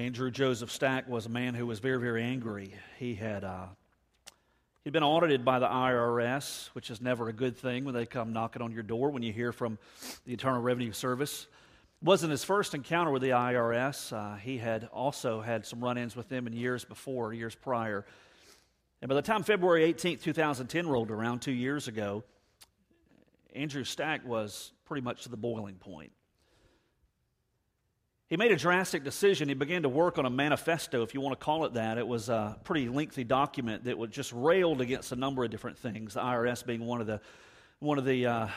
Andrew Joseph Stack was a man who was very, very angry. He had uh, he'd been audited by the IRS, which is never a good thing when they come knocking on your door when you hear from the Internal Revenue Service. It wasn't his first encounter with the IRS. Uh, he had also had some run-ins with them in years before, years prior. And by the time February 18, 2010 rolled around, two years ago, Andrew Stack was pretty much to the boiling point. He made a drastic decision. He began to work on a manifesto, if you want to call it that. It was a pretty lengthy document that would just railed against a number of different things, the IRS being one of the, one of the, uh,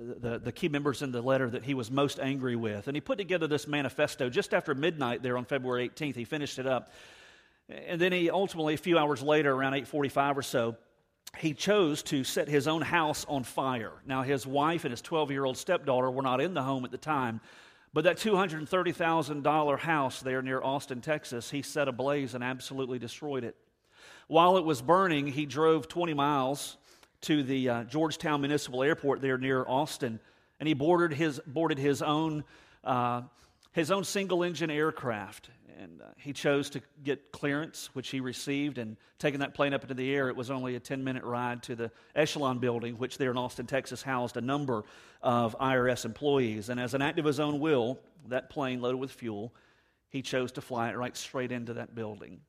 the, the key members in the letter that he was most angry with. And he put together this manifesto just after midnight there on February 18th. He finished it up. And then he ultimately, a few hours later, around 845 or so, he chose to set his own house on fire. Now, his wife and his 12 year old stepdaughter were not in the home at the time, but that $230,000 house there near Austin, Texas, he set ablaze and absolutely destroyed it. While it was burning, he drove 20 miles to the uh, Georgetown Municipal Airport there near Austin, and he boarded his, boarded his own, uh, his own single engine aircraft and uh, he chose to get clearance, which he received, and taking that plane up into the air, it was only a 10 minute ride to the Echelon building, which there in Austin, Texas, housed a number of IRS employees. And as an act of his own will, that plane loaded with fuel, he chose to fly it right straight into that building.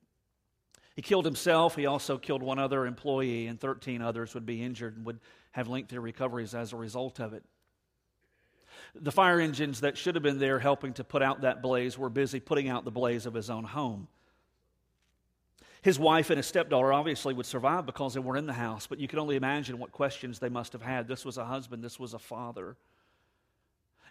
He killed himself. He also killed one other employee, and 13 others would be injured and would have lengthy recoveries as a result of it. The fire engines that should have been there helping to put out that blaze were busy putting out the blaze of his own home. His wife and his stepdaughter obviously would survive because they were in the house, but you can only imagine what questions they must have had. This was a husband, this was a father.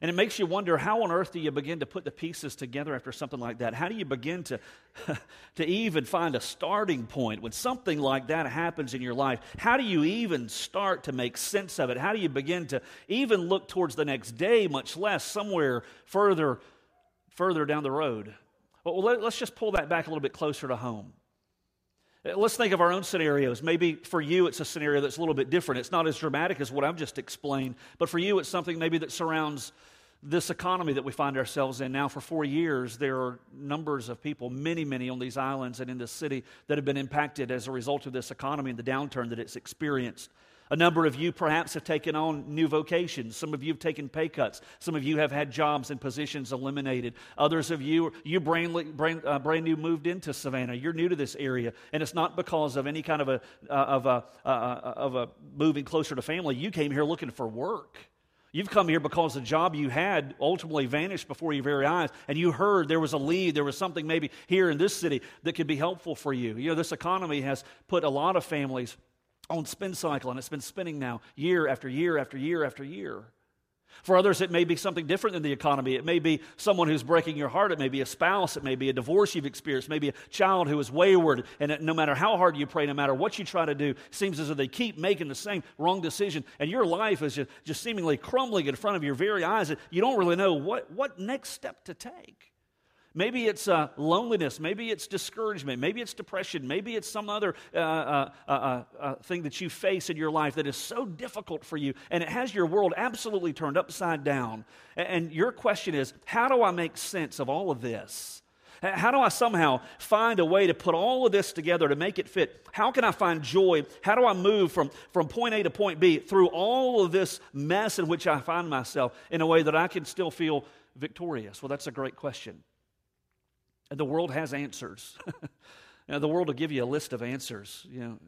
And it makes you wonder how on earth do you begin to put the pieces together after something like that? How do you begin to, to even find a starting point when something like that happens in your life? How do you even start to make sense of it? How do you begin to even look towards the next day, much less somewhere further, further down the road? Well, let, let's just pull that back a little bit closer to home. Let's think of our own scenarios. Maybe for you, it's a scenario that's a little bit different. It's not as dramatic as what I've just explained, but for you, it's something maybe that surrounds this economy that we find ourselves in now for four years there are numbers of people many many on these islands and in this city that have been impacted as a result of this economy and the downturn that it's experienced a number of you perhaps have taken on new vocations. Some of you have taken pay cuts. Some of you have had jobs and positions eliminated. Others of you, you brand, brand, uh, brand new moved into Savannah. You're new to this area. And it's not because of any kind of a, uh, of, a, uh, uh, of a moving closer to family. You came here looking for work. You've come here because the job you had ultimately vanished before your very eyes, and you heard there was a lead, there was something maybe here in this city that could be helpful for you. You know, this economy has put a lot of families on spin cycle, and it's been spinning now year after year after year after year. For others, it may be something different than the economy. It may be someone who's breaking your heart. It may be a spouse. It may be a divorce you've experienced. Maybe a child who is wayward. And no matter how hard you pray, no matter what you try to do, seems as though they keep making the same wrong decision. And your life is just, just seemingly crumbling in front of your very eyes. You don't really know what, what next step to take. Maybe it's uh, loneliness. Maybe it's discouragement. Maybe it's depression. Maybe it's some other uh uh, uh, uh, thing that you face in your life that is so difficult for you, and it has your world absolutely turned upside down. And your question is how do I make sense of all of this? How do I somehow find a way to put all of this together to make it fit? How can I find joy? How do I move from, from point A to point B through all of this mess in which I find myself in a way that I can still feel victorious? Well, that's a great question. The world has answers. now, the world will give you a list of answers. You know,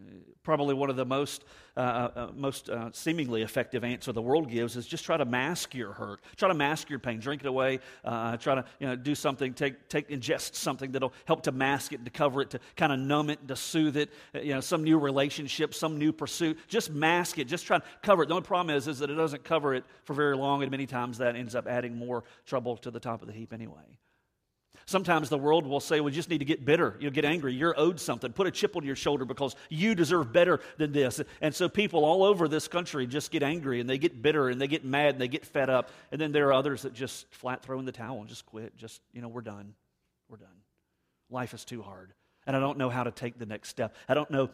probably one of the most, uh, uh, uh, most uh, seemingly effective answer the world gives is just try to mask your hurt, try to mask your pain, drink it away, uh, try to you know, do something, take, take, ingest something that'll help to mask it, to cover it, to kind of numb it, to soothe it. You know, some new relationship, some new pursuit. Just mask it. Just try to cover it. The only problem is, is that it doesn't cover it for very long, and many times that ends up adding more trouble to the top of the heap anyway. Sometimes the world will say, well, just need to get bitter. You'll get angry. You're owed something. Put a chip on your shoulder because you deserve better than this. And so people all over this country just get angry and they get bitter and they get mad and they get fed up. And then there are others that just flat throw in the towel and just quit. Just, you know, we're done. We're done. Life is too hard. And I don't know how to take the next step. I don't know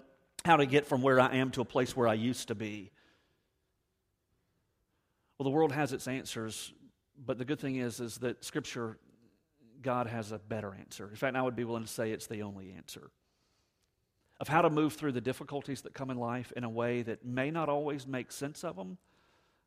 how to get from where I am to a place where I used to be. Well, the world has its answers, but the good thing is, is that Scripture God has a better answer. In fact, I would be willing to say it's the only answer of how to move through the difficulties that come in life in a way that may not always make sense of them,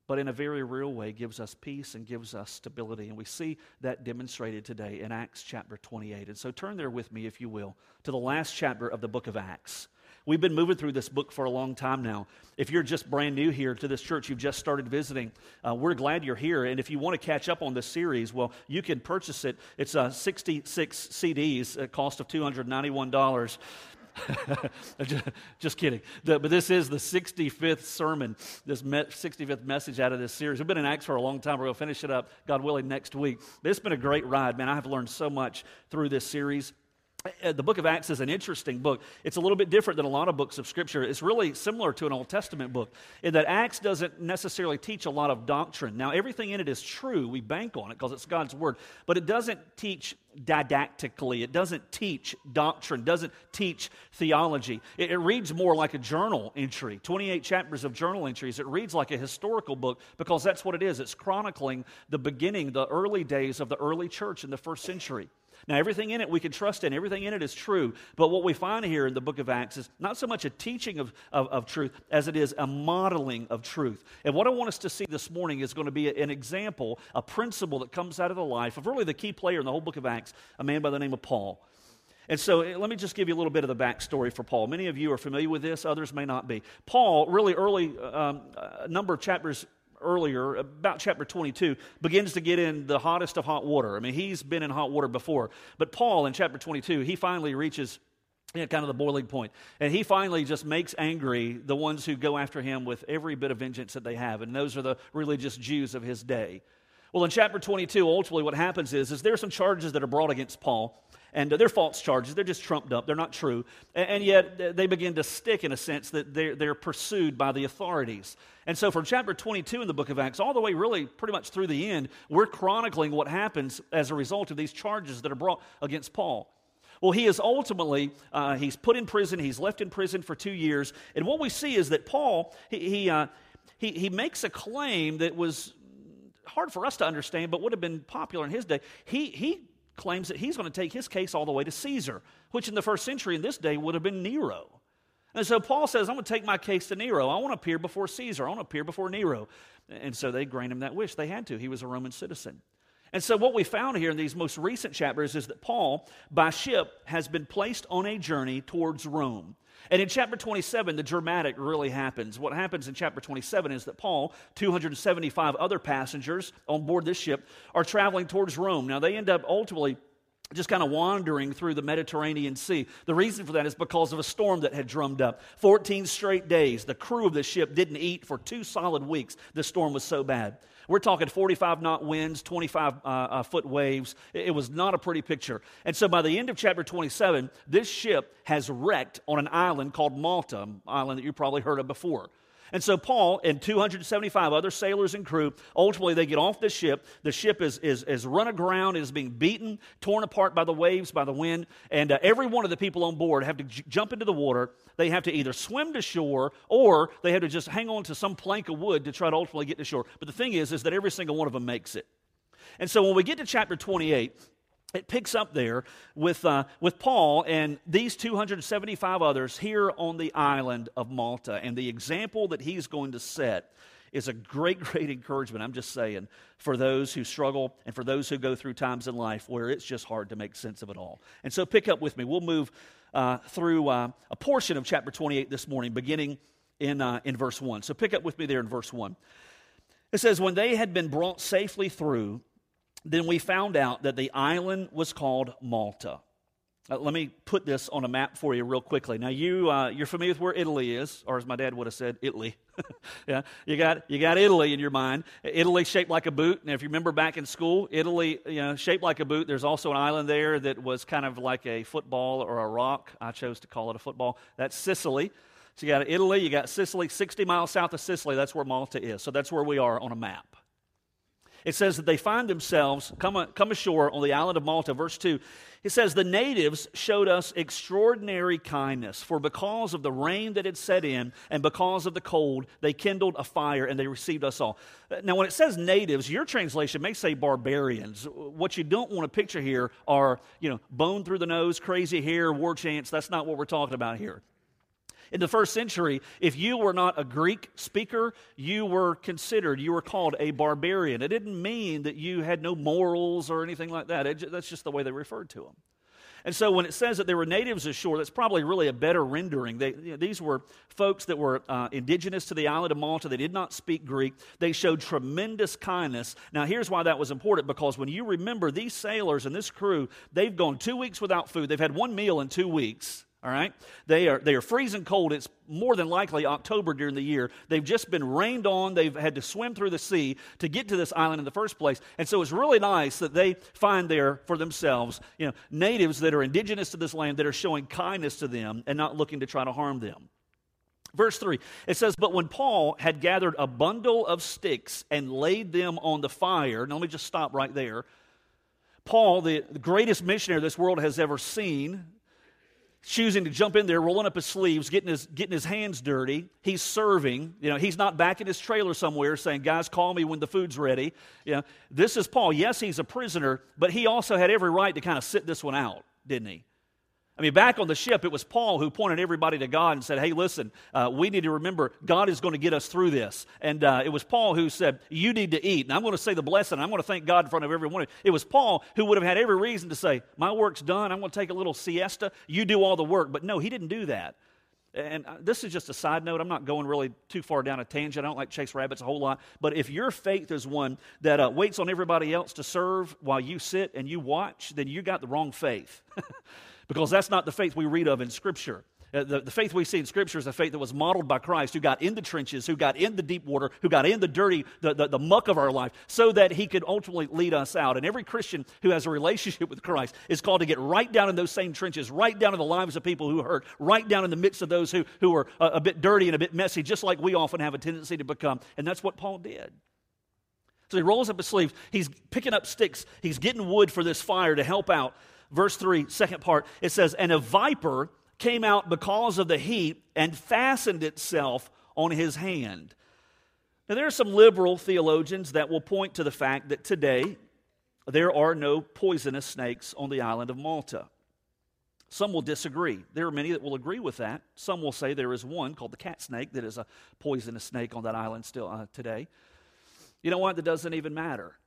but in a very real way gives us peace and gives us stability. And we see that demonstrated today in Acts chapter 28. And so turn there with me, if you will, to the last chapter of the book of Acts. We've been moving through this book for a long time now. If you're just brand new here to this church, you've just started visiting, uh, we're glad you're here. And if you want to catch up on this series, well, you can purchase it. It's uh, 66 CDs, at a cost of $291. just, kidding. The, but this is the 65th sermon, this me, 65th message out of this series. We've been in Acts for a long time. We're going to finish it up, God willing, next week. But it's been a great ride, man. I have learned so much through this series. Uh, the book of Acts is an interesting book. It's a little bit different than a lot of books of Scripture. It's really similar to an Old Testament book in that Acts doesn't necessarily teach a lot of doctrine. Now, everything in it is true. We bank on it because it's God's Word. But it doesn't teach didactically, it doesn't teach doctrine, doesn't teach theology. It, it reads more like a journal entry 28 chapters of journal entries. It reads like a historical book because that's what it is. It's chronicling the beginning, the early days of the early church in the first century. Now, everything in it we can trust in, everything in it is true. But what we find here in the book of Acts is not so much a teaching of, of, of, truth as it is a modeling of truth. And what I want us to see this morning is going to be an example, a principle that comes out of the life of really the key player in the whole book of Acts, a man by the name of Paul. And so eh, let me just give you a little bit of the backstory for Paul. Many of you are familiar with this, others may not be. Paul, really early, um, a number of chapters earlier, about chapter 22, begins to get in the hottest of hot water. I mean, he's been in hot water before. But Paul, in chapter 22, he finally reaches you know, kind of the boiling point. And he finally just makes angry the ones who go after him with every bit of vengeance that they have. And those are the religious Jews of his day. Well, in chapter 22, ultimately what happens is, is there are some charges that are brought against Paul. And they're false charges. They're just trumped up. They're not true. And yet they begin to stick in a sense that they're, they're pursued by the authorities. And so from chapter 22 in the book of Acts, all the way really pretty much through the end, we're chronicling what happens as a result of these charges that are brought against Paul. Well, he is ultimately, uh, he's put in prison. He's left in prison for two years. And what we see is that Paul, he, he, uh, he, he makes a claim that was hard for us to understand, but would have been popular in his day. He, he claims that he's going to take his case all the way to Caesar, which in the first century in this day would have been Nero. And so Paul says, I'm going to take my case to Nero. I want to appear before Caesar. I want to appear before Nero. And so they grant him that wish. They had to. He was a Roman citizen. And so, what we found here in these most recent chapters is that Paul, by ship, has been placed on a journey towards Rome. And in chapter 27, the dramatic really happens. What happens in chapter 27 is that Paul, 275 other passengers on board this ship, are traveling towards Rome. Now, they end up ultimately just kind of wandering through the Mediterranean Sea. The reason for that is because of a storm that had drummed up. 14 straight days. The crew of the ship didn't eat for two solid weeks. The storm was so bad. We're talking 45 knot winds, 25 uh, uh, foot waves. It, it was not a pretty picture. And so by the end of chapter 27, this ship has wrecked on an island called Malta, island that you probably heard of before. And so Paul and 275 other sailors and crew, ultimately they get off the ship. The ship is, is, is run aground, it is being beaten, torn apart by the waves, by the wind, and uh, every one of the people on board have to j- jump into the water. They have to either swim to shore or they have to just hang on to some plank of wood to try to ultimately get to shore. But the thing is, is that every single one of them makes it. And so when we get to chapter 28, it picks up there with, uh, with Paul and these 275 others here on the island of Malta. And the example that he's going to set is a great, great encouragement, I'm just saying, for those who struggle and for those who go through times in life where it's just hard to make sense of it all. And so pick up with me. We'll move uh, through uh, a portion of chapter 28 this morning, beginning in, uh, in verse 1. So pick up with me there in verse 1. It says, When they had been brought safely through, then we found out that the island was called Malta. Uh, let me put this on a map for you real quickly. Now, you, uh, you're familiar with where Italy is, or as my dad would have said, Italy. yeah, you got, you got Italy in your mind. Italy shaped like a boot. And if you remember back in school, Italy, you know, shaped like a boot. There's also an island there that was kind of like a football or a rock. I chose to call it a football. That's Sicily. So you got Italy, you got Sicily, 60 miles south of Sicily. That's where Malta is. So that's where we are on a map. It says that they find themselves come, come ashore on the island of Malta. Verse 2 it says, The natives showed us extraordinary kindness, for because of the rain that had set in and because of the cold, they kindled a fire and they received us all. Now, when it says natives, your translation may say barbarians. What you don't want to picture here are, you know, bone through the nose, crazy hair, war chants. That's not what we're talking about here. In the first century, if you were not a Greek speaker, you were considered, you were called a barbarian. It didn't mean that you had no morals or anything like that. It, that's just the way they referred to them. And so when it says that there were natives ashore, that's probably really a better rendering. They, you know, these were folks that were uh, indigenous to the island of Malta. They did not speak Greek. They showed tremendous kindness. Now, here's why that was important because when you remember these sailors and this crew, they've gone two weeks without food, they've had one meal in two weeks. All right? They are, they are freezing cold. It's more than likely October during the year. They've just been rained on. They've had to swim through the sea to get to this island in the first place. And so it's really nice that they find there for themselves, you know, natives that are indigenous to this land that are showing kindness to them and not looking to try to harm them. Verse 3, it says, But when Paul had gathered a bundle of sticks and laid them on the fire, now let me just stop right there. Paul, the, the greatest missionary this world has ever seen, choosing to jump in there, rolling up his sleeves, getting his, getting his hands dirty. He's serving. You know, he's not back in his trailer somewhere saying, guys, call me when the food's ready. You know, this is Paul. Yes, he's a prisoner, but he also had every right to kind of sit this one out, didn't he? I mean, back on the ship, it was Paul who pointed everybody to God and said, Hey, listen, uh, we need to remember God is going to get us through this. And uh, it was Paul who said, You need to eat. And I'm going to say the blessing. I'm going to thank God in front of everyone. It was Paul who would have had every reason to say, My work's done. I'm going to take a little siesta. You do all the work. But no, he didn't do that. And uh, this is just a side note. I'm not going really too far down a tangent. I don't like chase rabbits a whole lot. But if your faith is one that uh, waits on everybody else to serve while you sit and you watch, then you got the wrong faith. because that's not the faith we read of in Scripture. Uh, the, the, faith we see in Scripture is a faith that was modeled by Christ, who got in the trenches, who got in the deep water, who got in the dirty, the, the, the, muck of our life, so that he could ultimately lead us out. And every Christian who has a relationship with Christ is called to get right down in those same trenches, right down in the lives of people who hurt, right down in the midst of those who, who are a, a bit dirty and a bit messy, just like we often have a tendency to become. And that's what Paul did. So he rolls up his sleeves, he's picking up sticks, he's getting wood for this fire to help out verse 3, second part, it says, And a viper came out because of the heat and fastened itself on his hand. Now, there are some liberal theologians that will point to the fact that today there are no poisonous snakes on the island of Malta. Some will disagree. There are many that will agree with that. Some will say there is one called the cat snake that is a poisonous snake on that island still uh, today. You know what? That doesn't even matter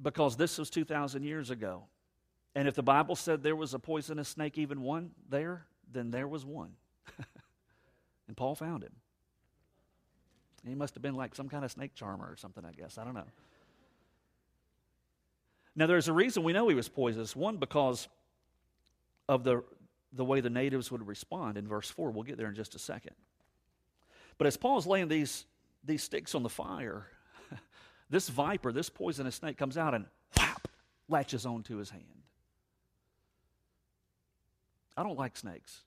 because this was 2,000 years ago. And if the Bible said there was a poisonous snake, even one there, then there was one. and Paul found him. He must have been like some kind of snake charmer or something, I guess. I don't know. Now, there's a reason we know he was poisonous. One, because of the, the way the natives would respond in verse 4. We'll get there in just a second. But as Paul's laying these, these sticks on the fire, this viper, this poisonous snake, comes out and whap, latches onto his hand. I don't like snakes.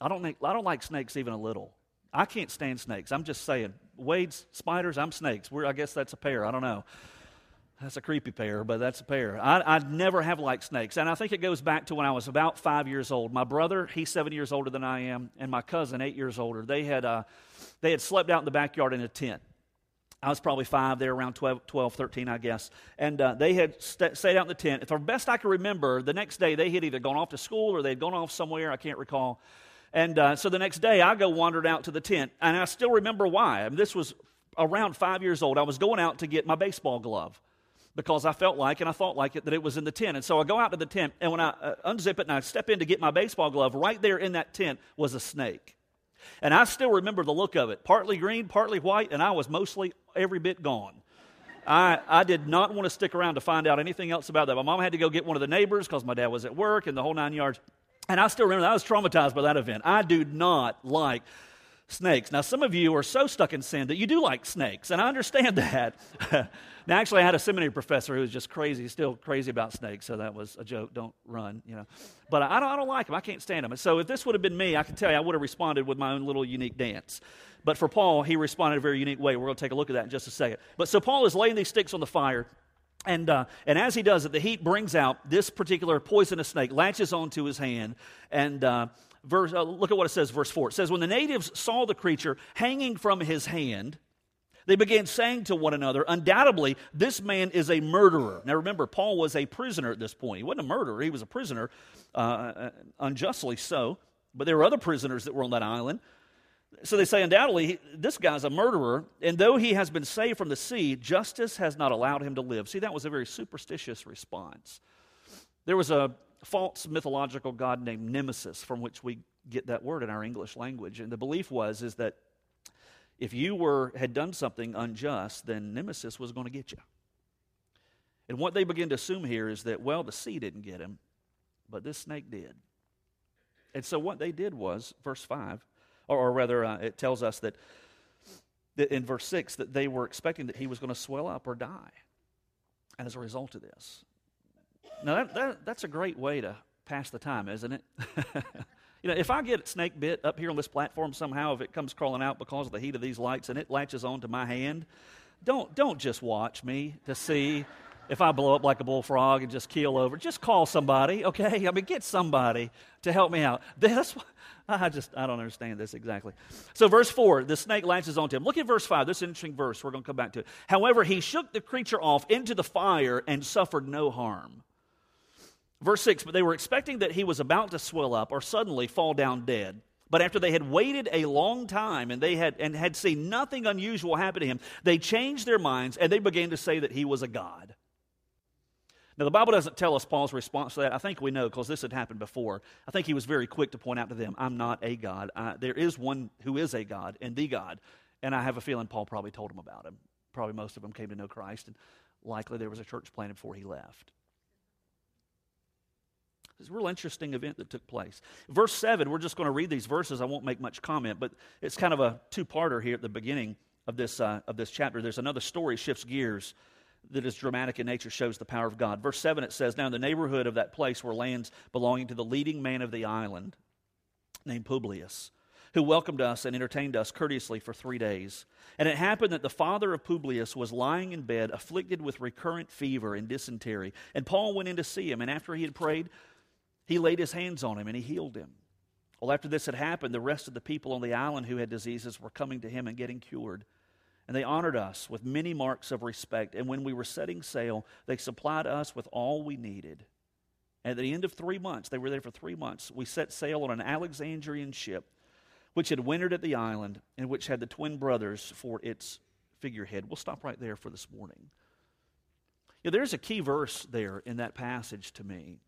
I don't, make, I don't like snakes even a little. I can't stand snakes. I'm just saying. Wade's spiders, I'm snakes. We're, I guess that's a pair. I don't know. That's a creepy pair, but that's a pair. I, I never have liked snakes. And I think it goes back to when I was about five years old. My brother, he's seven years older than I am, and my cousin, eight years older, they had, uh, they had slept out in the backyard in a tent. I was probably five, there, around 12, 12 13, I guess. And uh, they had st- stayed out in the tent. The best I can remember, the next day they had either gone off to school or they'd gone off somewhere, I can't recall. And uh, so the next day I go wandered out to the tent. And I still remember why. I mean, this was around five years old. I was going out to get my baseball glove because I felt like and I thought like it that it was in the tent. And so I go out to the tent, and when I uh, unzip it and I step in to get my baseball glove, right there in that tent was a snake. And I still remember the look of it partly green, partly white, and I was mostly every bit gone. I, I did not want to stick around to find out anything else about that. My mom had to go get one of the neighbors because my dad was at work and the whole nine yards. And I still remember I was traumatized by that event. I do not like snakes. Now, some of you are so stuck in sin that you do like snakes, and I understand that. now, actually, I had a seminary professor who was just crazy, still crazy about snakes, so that was a joke. Don't run, you know. But I don't, I don't like them. I can't stand them. So, if this would have been me, I can tell you I would have responded with my own little unique dance. But for Paul, he responded a very unique way. We're going to take a look at that in just a second. But so Paul is laying these sticks on the fire. And, uh, and as he does it, the heat brings out this particular poisonous snake, latches onto his hand, and uh, verse, uh, look at what it says, verse 4. It says, When the natives saw the creature hanging from his hand, they began saying to one another, Undoubtedly, this man is a murderer. Now remember, Paul was a prisoner at this point. He wasn't a murderer, he was a prisoner, uh, uh unjustly so. But there were other prisoners that were on that island. So they say, Undoubtedly, this guy's a murderer, and though he has been saved from the sea, justice has not allowed him to live. See, that was a very superstitious response. There was a false mythological god named Nemesis, from which we get that word in our English language. And the belief was is that if you were had done something unjust, then Nemesis was going to get you. And what they begin to assume here is that, well, the sea didn't get him, but this snake did. And so what they did was, verse 5, or, or rather, uh, it tells us that, that in verse 6 that they were expecting that he was going to swell up or die as a result of this. Now, that, that, that's a great way to pass the time, isn't it? you know, if I get snake bit up here on this platform somehow, if it comes crawling out because of the heat of these lights and it latches onto my hand, don't, don't just watch me to see if I blow up like a bullfrog and just keel over. Just call somebody, okay? I mean, get somebody to help me out. That's I just, I don't understand this exactly. So, verse 4, the snake latches onto him. Look at verse 5. This is an interesting verse. We're going to come back to it. However, he shook the creature off into the fire and suffered no harm. Verse 6 But they were expecting that he was about to swell up or suddenly fall down dead. But after they had waited a long time and they had and had seen nothing unusual happen to him, they changed their minds and they began to say that he was a god. Now, the Bible doesn't tell us Paul's response to that. I think we know because this had happened before. I think he was very quick to point out to them, I'm not a God. I, there is one who is a God and the God. And I have a feeling Paul probably told them about him. Probably most of them came to know Christ, and likely there was a church planted before he left. It's a real interesting event that took place. Verse 7, we're just going to read these verses. I won't make much comment, but it's kind of a two parter here at the beginning of this, uh, of this chapter. There's another story, shifts gears, that is dramatic in nature, shows the power of God. Verse 7, it says, Now in the neighborhood of that place were lands belonging to the leading man of the island, named Publius, who welcomed us and entertained us courteously for three days. And it happened that the father of Publius was lying in bed, afflicted with recurrent fever and dysentery. And Paul went in to see him, and after he had prayed, he laid his hands on him and he healed him. Well, after this had happened, the rest of the people on the island who had diseases were coming to him and getting cured. And they honored us with many marks of respect. And when we were setting sail, they supplied us with all we needed. At the end of three months, they were there for three months, we set sail on an Alexandrian ship which had wintered at the island and which had the twin brothers for its figurehead. We'll stop right there for this morning. Yeah, there's a key verse there in that passage to me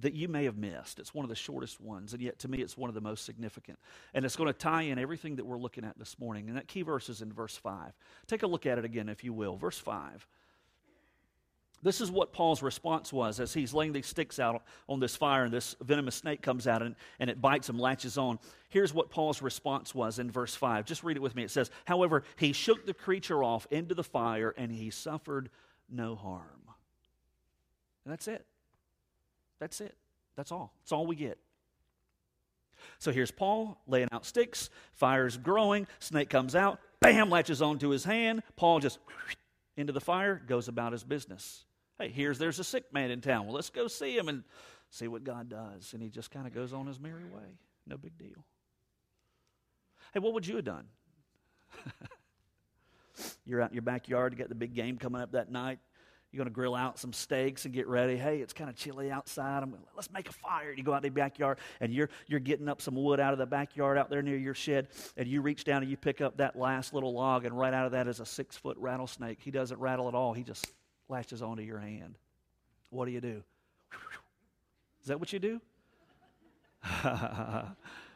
that you may have missed. It's one of the shortest ones, and yet to me it's one of the most significant. And it's going to tie in everything that we're looking at this morning. And that key verse is in verse 5. Take a look at it again, if you will. Verse 5. This is what Paul's response was as he's laying these sticks out on this fire, and this venomous snake comes out and, and it bites him, latches on. Here's what Paul's response was in verse 5. Just read it with me. It says, However, he shook the creature off into the fire, and he suffered no harm. And that's it. That's it. That's all. That's all we get. So here's Paul laying out sticks, fire's growing, snake comes out, bam, latches onto his hand. Paul just into the fire, goes about his business. Hey, here's there's a sick man in town. Well, let's go see him and see what God does. And he just kind of goes on his merry way. No big deal. Hey, what would you have done? You're out in your backyard, you got the big game coming up that night. You're going to grill out some steaks and get ready. Hey, it's kind of chilly outside. I'm, gonna, let's make a fire. You go out in the backyard and you're, you're getting up some wood out of the backyard out there near your shed. And you reach down and you pick up that last little log, and right out of that is a six foot rattlesnake. He doesn't rattle at all, he just latches onto your hand. What do you do? Is that what you do?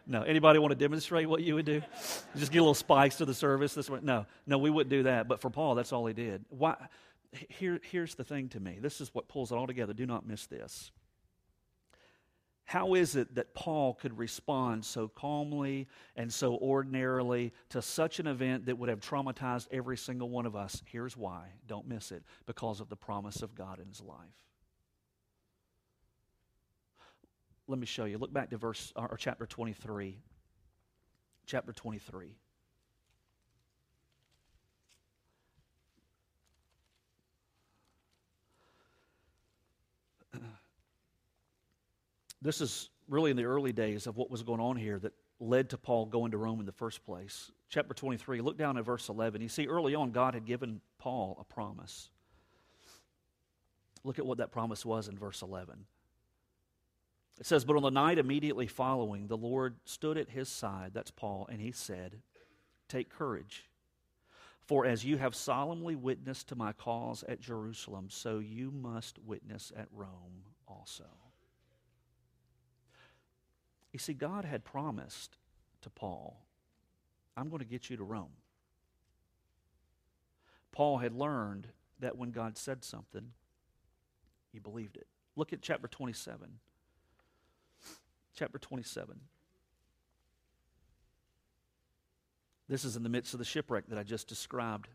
no. Anybody want to demonstrate what you would do? Just get a little spice to the service. This way? No, no, we wouldn't do that. But for Paul, that's all he did. Why? Here, here's the thing to me. This is what pulls it all together. Do not miss this. How is it that Paul could respond so calmly and so ordinarily to such an event that would have traumatized every single one of us? Here's why. Don't miss it. Because of the promise of God in his life. Let me show you. Look back to verse or chapter 23. Chapter 23. This is really in the early days of what was going on here that led to Paul going to Rome in the first place. Chapter 23, look down at verse 11. You see, early on, God had given Paul a promise. Look at what that promise was in verse 11. It says, But on the night immediately following, the Lord stood at his side, that's Paul, and he said, Take courage, for as you have solemnly witnessed to my cause at Jerusalem, so you must witness at Rome also. You see, God had promised to Paul, I'm going to get you to Rome. Paul had learned that when God said something, he believed it. Look at chapter 27. Chapter 27. This is in the midst of the shipwreck that I just described.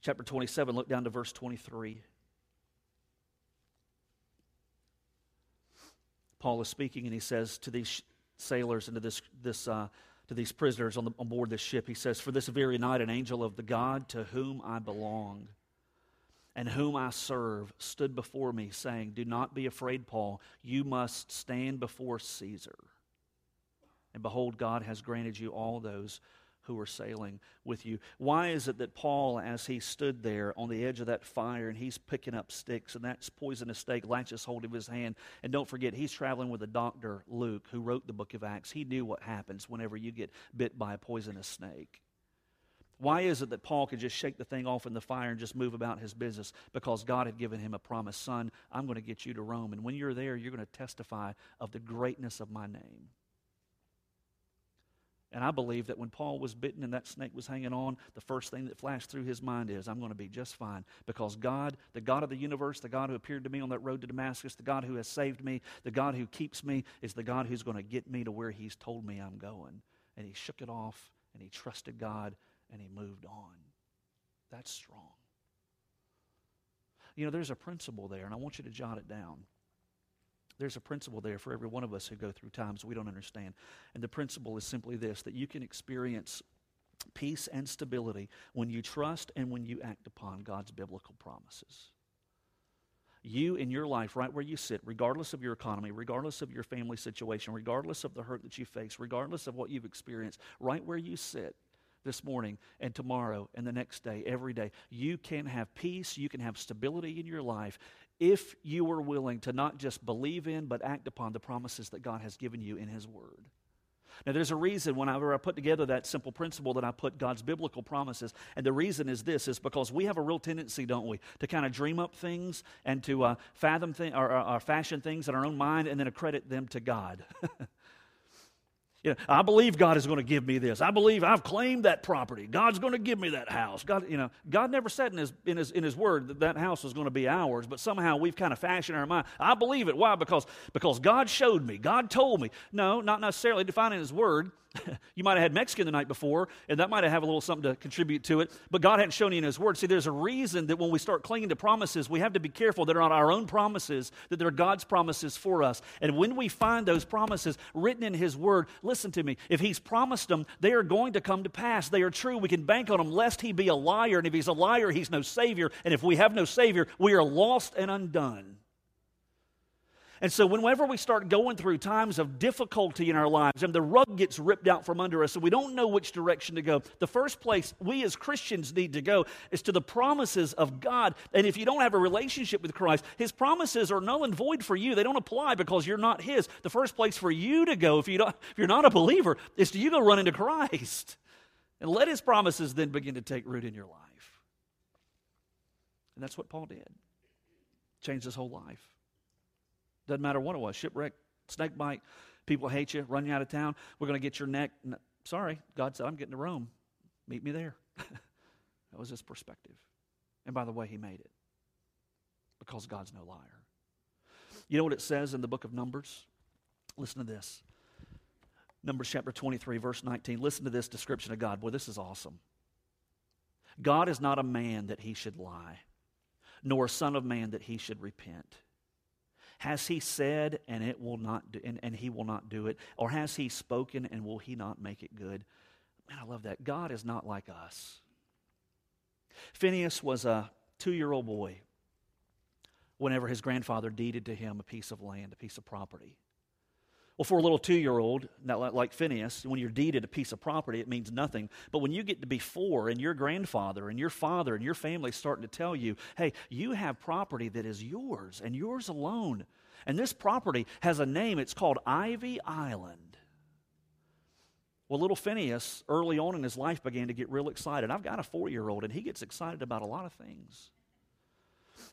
Chapter 27, look down to verse 23. Paul is speaking, and he says to these sailors and to this, this uh, to these prisoners on, the, on board this ship, he says, For this very night, an angel of the God to whom I belong and whom I serve stood before me, saying, Do not be afraid, Paul. You must stand before Caesar. And behold, God has granted you all those who are sailing with you. Why is it that Paul, as he stood there on the edge of that fire and he's picking up sticks and that poisonous snake latches hold of his hand? And don't forget, he's traveling with a doctor, Luke, who wrote the book of Acts. He knew what happens whenever you get bit by a poisonous snake. Why is it that Paul could just shake the thing off in the fire and just move about his business? Because God had given him a promise Son, I'm going to get you to Rome. And when you're there, you're going to testify of the greatness of my name. And I believe that when Paul was bitten and that snake was hanging on, the first thing that flashed through his mind is, I'm going to be just fine. Because God, the God of the universe, the God who appeared to me on that road to Damascus, the God who has saved me, the God who keeps me, is the God who's going to get me to where he's told me I'm going. And he shook it off and he trusted God and he moved on. That's strong. You know, there's a principle there, and I want you to jot it down. There's a principle there for every one of us who go through times we don't understand. And the principle is simply this that you can experience peace and stability when you trust and when you act upon God's biblical promises. You in your life, right where you sit, regardless of your economy, regardless of your family situation, regardless of the hurt that you face, regardless of what you've experienced, right where you sit, this morning and tomorrow and the next day, every day. You can have peace, you can have stability in your life if you are willing to not just believe in, but act upon the promises that God has given you in His Word. Now, there's a reason whenever I put together that simple principle that I put God's biblical promises, and the reason is this: is because we have a real tendency, don't we, to kind of dream up things and to uh, fathom things or, or, or fashion things in our own mind and then accredit them to God. You know, I believe God is going to give me this. I believe I've claimed that property. God's going to give me that house. God, you know, God never said in his, in his, in his word that that house was going to be ours, but somehow we've kind of fashioned our mind. I believe it. Why? Because, because God showed me. God told me. No, not necessarily defining his word. you might have had Mexican the night before, and that might have a little something to contribute to it, but God hadn't shown you in His Word. See, there's a reason that when we start clinging to promises, we have to be careful that they're not our own promises, that they're God's promises for us. And when we find those promises written in His Word, listen to me. If He's promised them, they are going to come to pass. They are true. We can bank on them, lest He be a liar. And if He's a liar, He's no Savior. And if we have no Savior, we are lost and undone. And so, whenever we start going through times of difficulty in our lives and the rug gets ripped out from under us and we don't know which direction to go, the first place we as Christians need to go is to the promises of God. And if you don't have a relationship with Christ, His promises are null and void for you. They don't apply because you're not His. The first place for you to go, if, you don't, if you're not a believer, is to you go run into Christ and let His promises then begin to take root in your life. And that's what Paul did. Changed his whole life. Doesn't matter what it was shipwreck, snake bite, people hate you, run you out of town. We're going to get your neck. No, sorry, God said, I'm getting to Rome. Meet me there. that was his perspective. And by the way, he made it because God's no liar. You know what it says in the book of Numbers? Listen to this. Numbers chapter 23, verse 19. Listen to this description of God. Boy, this is awesome. God is not a man that he should lie, nor a son of man that he should repent. Has he said and it will not do, and, and he will not do it? Or has he spoken and will he not make it good? Man, I love that. God is not like us. Phineas was a two year old boy whenever his grandfather deeded to him a piece of land, a piece of property. Well, for a little two year old, like Phineas, when you're deeded a piece of property, it means nothing. But when you get to be four and your grandfather and your father and your family starting to tell you, hey, you have property that is yours and yours alone. And this property has a name, it's called Ivy Island. Well, little Phineas, early on in his life, began to get real excited. I've got a four year old, and he gets excited about a lot of things.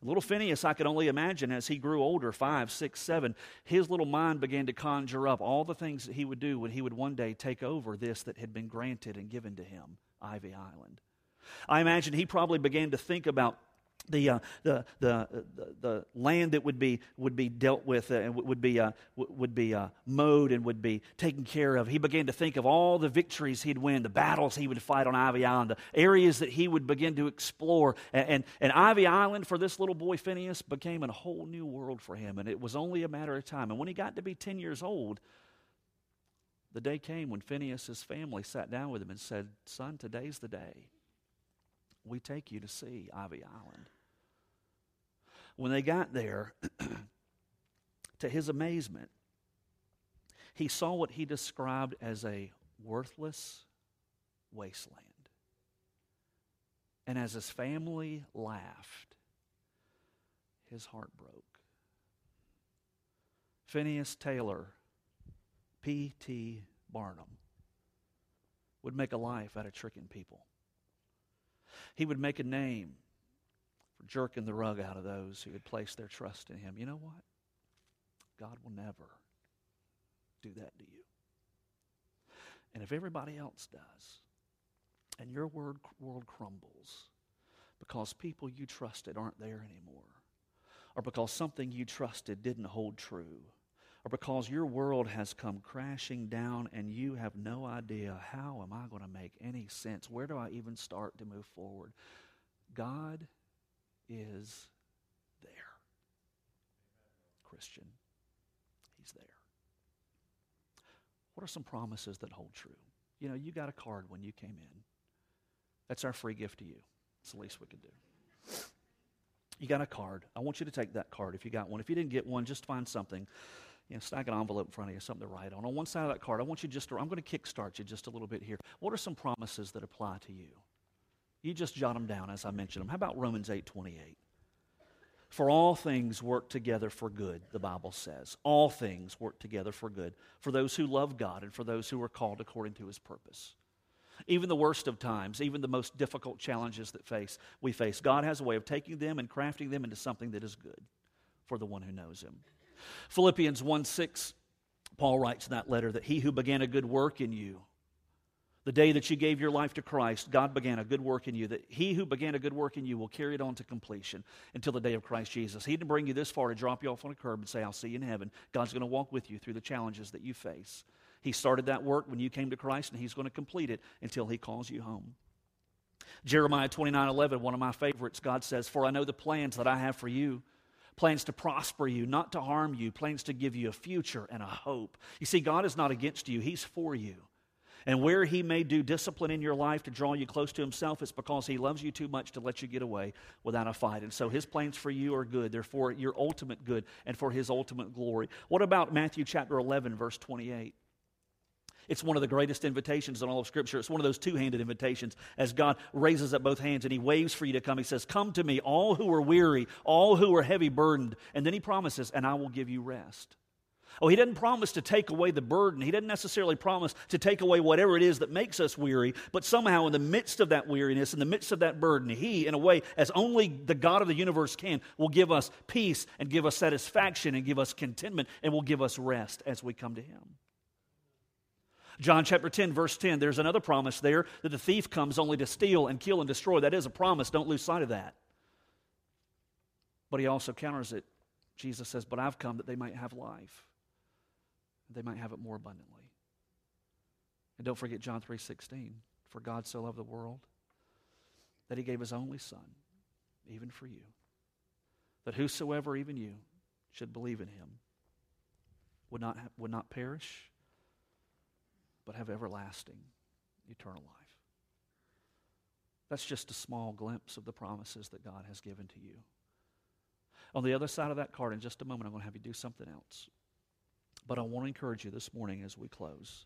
Little Phineas, I could only imagine as he grew older, five, six, seven, his little mind began to conjure up all the things that he would do when he would one day take over this that had been granted and given to him, Ivy Island. I imagine he probably began to think about the, uh, the, the, the, the, land that would be, would be dealt with uh, and would be, uh, would be uh, mowed and would be taken care of. He began to think of all the victories he'd win, the battles he would fight on Ivy Island, the areas that he would begin to explore. And, and, and Ivy Island for this little boy, Phineas, became a whole new world for him. And it was only a matter of time. And when he got to be 10 years old, the day came when Phineas's family sat down with him and said, Son, today's the day. We take you to see Ivy Island. When they got there, to his amazement, he saw what he described as a worthless wasteland. And as his family laughed, his heart broke. Phineas Taylor, P.T. Barnum, would make a life out of tricking people. He would make a name jerking the rug out of those who had placed their trust in him. You know what? God will never do that to you. And if everybody else does, and your word, world crumbles because people you trusted aren't there anymore, or because something you trusted didn't hold true, or because your world has come crashing down and you have no idea how am I going to make any sense? Where do I even start to move forward? God is there. Christian, He's there. What are some promises that hold true? You know, you got a card when you came in. That's our free gift to you. It's the least we can do. You got a card. I want you to take that card if you got one. If you didn't get one, just find something. You know, stack an envelope in front of you, something to write on. On one side of that card, I want you just to, I'm going to kickstart you just a little bit here. What are some promises that apply to you? You just jot them down as I mentioned them. How about Romans 8 28? For all things work together for good, the Bible says. All things work together for good for those who love God and for those who are called according to his purpose. Even the worst of times, even the most difficult challenges that face, we face, God has a way of taking them and crafting them into something that is good for the one who knows him. Philippians 1 6, Paul writes in that letter that he who began a good work in you the day that you gave your life to Christ, God began a good work in you, that he who began a good work in you will carry it on to completion until the day of Christ Jesus. He didn't bring you this far to drop you off on a curb and say, I'll see you in heaven. God's going to walk with you through the challenges that you face. He started that work when you came to Christ, and he's going to complete it until he calls you home. Jeremiah 29 11, one of my favorites, God says, For I know the plans that I have for you plans to prosper you, not to harm you, plans to give you a future and a hope. You see, God is not against you, He's for you. And where He may do discipline in your life to draw you close to Himself, it's because He loves you too much to let you get away without a fight. And so His plans for you are good. They're for your ultimate good and for His ultimate glory. What about Matthew chapter 11, verse 28? It's one of the greatest invitations in all of Scripture. It's one of those two handed invitations as God raises up both hands and He waves for you to come. He says, Come to me, all who are weary, all who are heavy burdened. And then He promises, And I will give you rest. Oh, he doesn't promise to take away the burden. He doesn't necessarily promise to take away whatever it is that makes us weary, but somehow in the midst of that weariness, in the midst of that burden, he, in a way, as only the God of the universe can, will give us peace and give us satisfaction and give us contentment and will give us rest as we come to him. John chapter 10, verse 10, there's another promise there that the thief comes only to steal and kill and destroy. That is a promise. Don't lose sight of that. But he also counters it Jesus says, But I've come that they might have life, they might have it more abundantly. And don't forget John 3:16, for God so loved the world that he gave his only son, even for you, that whosoever, even you, should believe in him would not, have, would not perish, but have everlasting, eternal life. That's just a small glimpse of the promises that God has given to you. On the other side of that card, in just a moment, I'm going to have you do something else. But I want to encourage you this morning as we close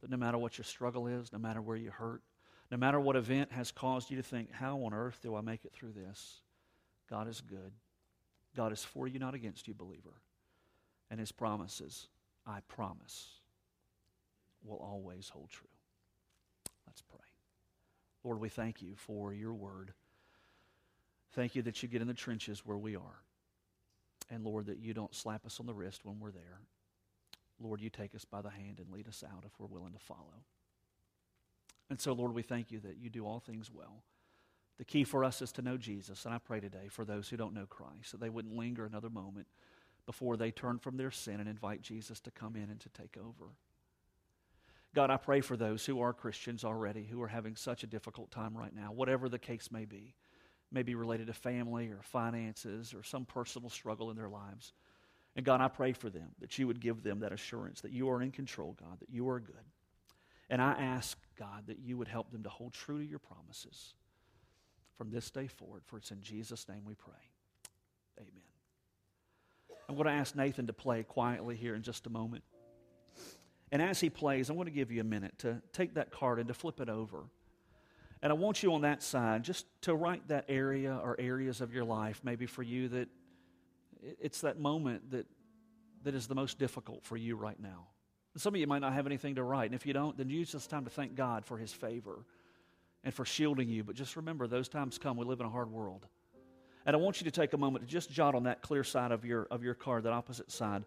that no matter what your struggle is, no matter where you hurt, no matter what event has caused you to think, how on earth do I make it through this? God is good. God is for you, not against you, believer. And his promises, I promise, will always hold true. Let's pray. Lord, we thank you for your word. Thank you that you get in the trenches where we are. And Lord, that you don't slap us on the wrist when we're there. Lord, you take us by the hand and lead us out if we're willing to follow. And so, Lord, we thank you that you do all things well. The key for us is to know Jesus. And I pray today for those who don't know Christ that they wouldn't linger another moment before they turn from their sin and invite Jesus to come in and to take over. God, I pray for those who are Christians already who are having such a difficult time right now, whatever the case may be, maybe related to family or finances or some personal struggle in their lives. And God, I pray for them that you would give them that assurance that you are in control, God, that you are good. And I ask, God, that you would help them to hold true to your promises from this day forward. For it's in Jesus' name we pray. Amen. I'm going to ask Nathan to play quietly here in just a moment. And as he plays, I want to give you a minute to take that card and to flip it over. And I want you on that side just to write that area or areas of your life, maybe for you that it's that moment that, that is the most difficult for you right now. Some of you might not have anything to write. And if you don't, then use this time to thank God for his favor and for shielding you. But just remember, those times come. We live in a hard world. And I want you to take a moment to just jot on that clear side of your, of your card, that opposite side,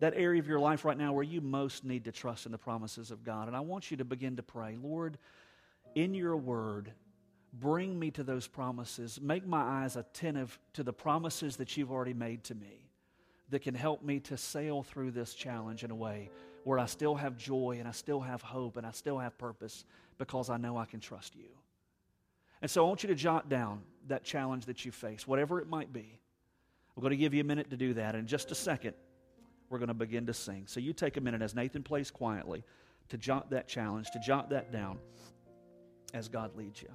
that area of your life right now where you most need to trust in the promises of God. And I want you to begin to pray, Lord, in your word, bring me to those promises. Make my eyes attentive to the promises that you've already made to me that can help me to sail through this challenge in a way where I still have joy and I still have hope and I still have purpose because I know I can trust you. And so I want you to jot down that challenge that you face, whatever it might be. We're going to give you a minute to do that. In just a second, we're going to begin to sing. So you take a minute as Nathan plays quietly to jot that challenge, to jot that down as God leads you.